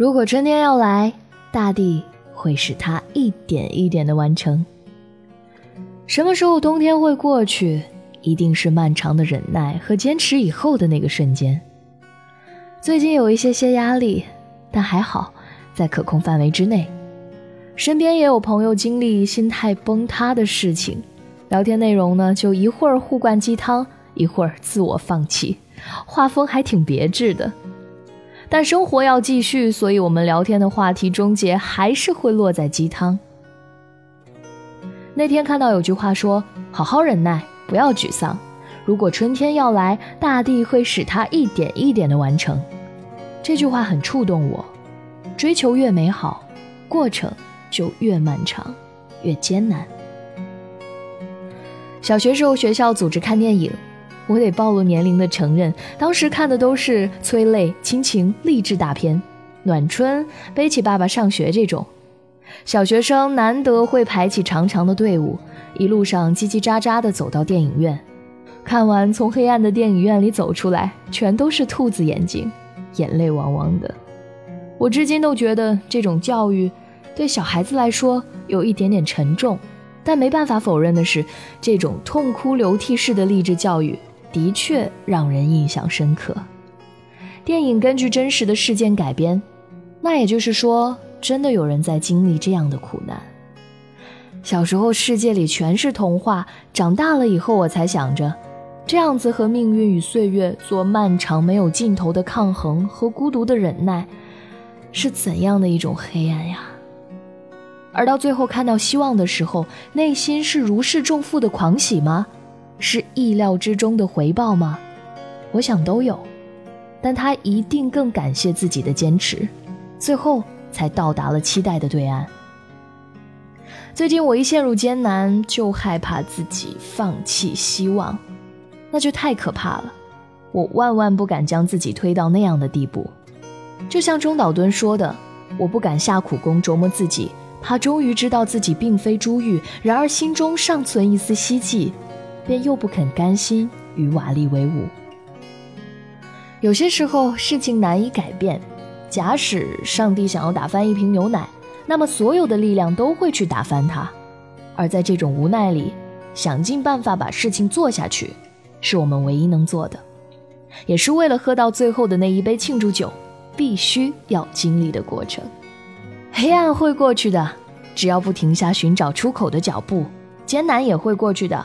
如果春天要来，大地会使它一点一点的完成。什么时候冬天会过去？一定是漫长的忍耐和坚持以后的那个瞬间。最近有一些些压力，但还好，在可控范围之内。身边也有朋友经历心态崩塌的事情，聊天内容呢，就一会儿互灌鸡汤，一会儿自我放弃，画风还挺别致的。但生活要继续，所以我们聊天的话题终结还是会落在鸡汤。那天看到有句话说：“好好忍耐，不要沮丧。如果春天要来，大地会使它一点一点的完成。”这句话很触动我。追求越美好，过程就越漫长，越艰难。小学时候学校组织看电影，我得暴露年龄的承认，当时看的都是催泪、亲情、励志大片，《暖春》《背起爸爸上学》这种。小学生难得会排起长长的队伍，一路上叽叽喳喳地走到电影院，看完从黑暗的电影院里走出来，全都是兔子眼睛，眼泪汪汪的。我至今都觉得这种教育对小孩子来说有一点点沉重，但没办法否认的是，这种痛哭流涕式的励志教育的确让人印象深刻。电影根据真实的事件改编，那也就是说。真的有人在经历这样的苦难。小时候世界里全是童话，长大了以后我才想着，这样子和命运与岁月做漫长没有尽头的抗衡和孤独的忍耐，是怎样的一种黑暗呀！而到最后看到希望的时候，内心是如释重负的狂喜吗？是意料之中的回报吗？我想都有，但他一定更感谢自己的坚持，最后。才到达了期待的对岸。最近我一陷入艰难，就害怕自己放弃希望，那就太可怕了。我万万不敢将自己推到那样的地步。就像中岛敦说的：“我不敢下苦功琢磨自己，怕终于知道自己并非珠玉，然而心中尚存一丝希冀，便又不肯甘心与瓦砾为伍。”有些时候，事情难以改变。假使上帝想要打翻一瓶牛奶，那么所有的力量都会去打翻它。而在这种无奈里，想尽办法把事情做下去，是我们唯一能做的，也是为了喝到最后的那一杯庆祝酒，必须要经历的过程。黑暗会过去的，只要不停下寻找出口的脚步；艰难也会过去的，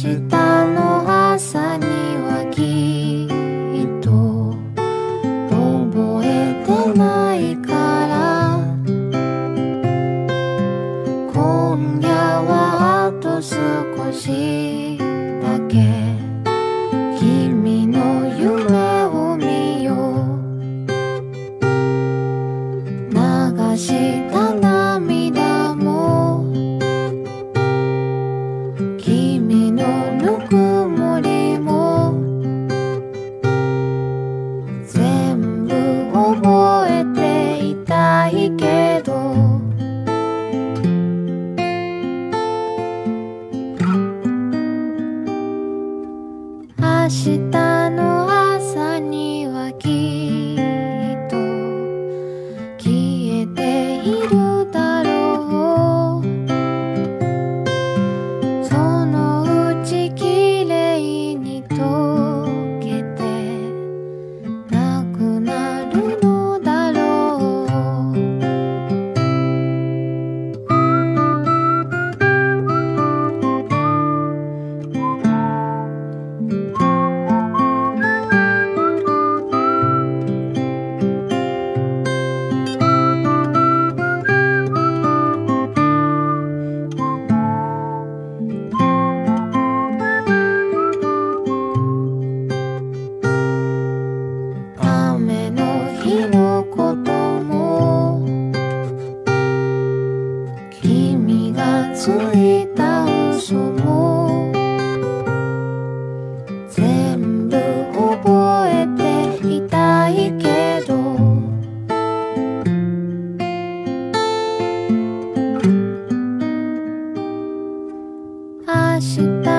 是大路是的。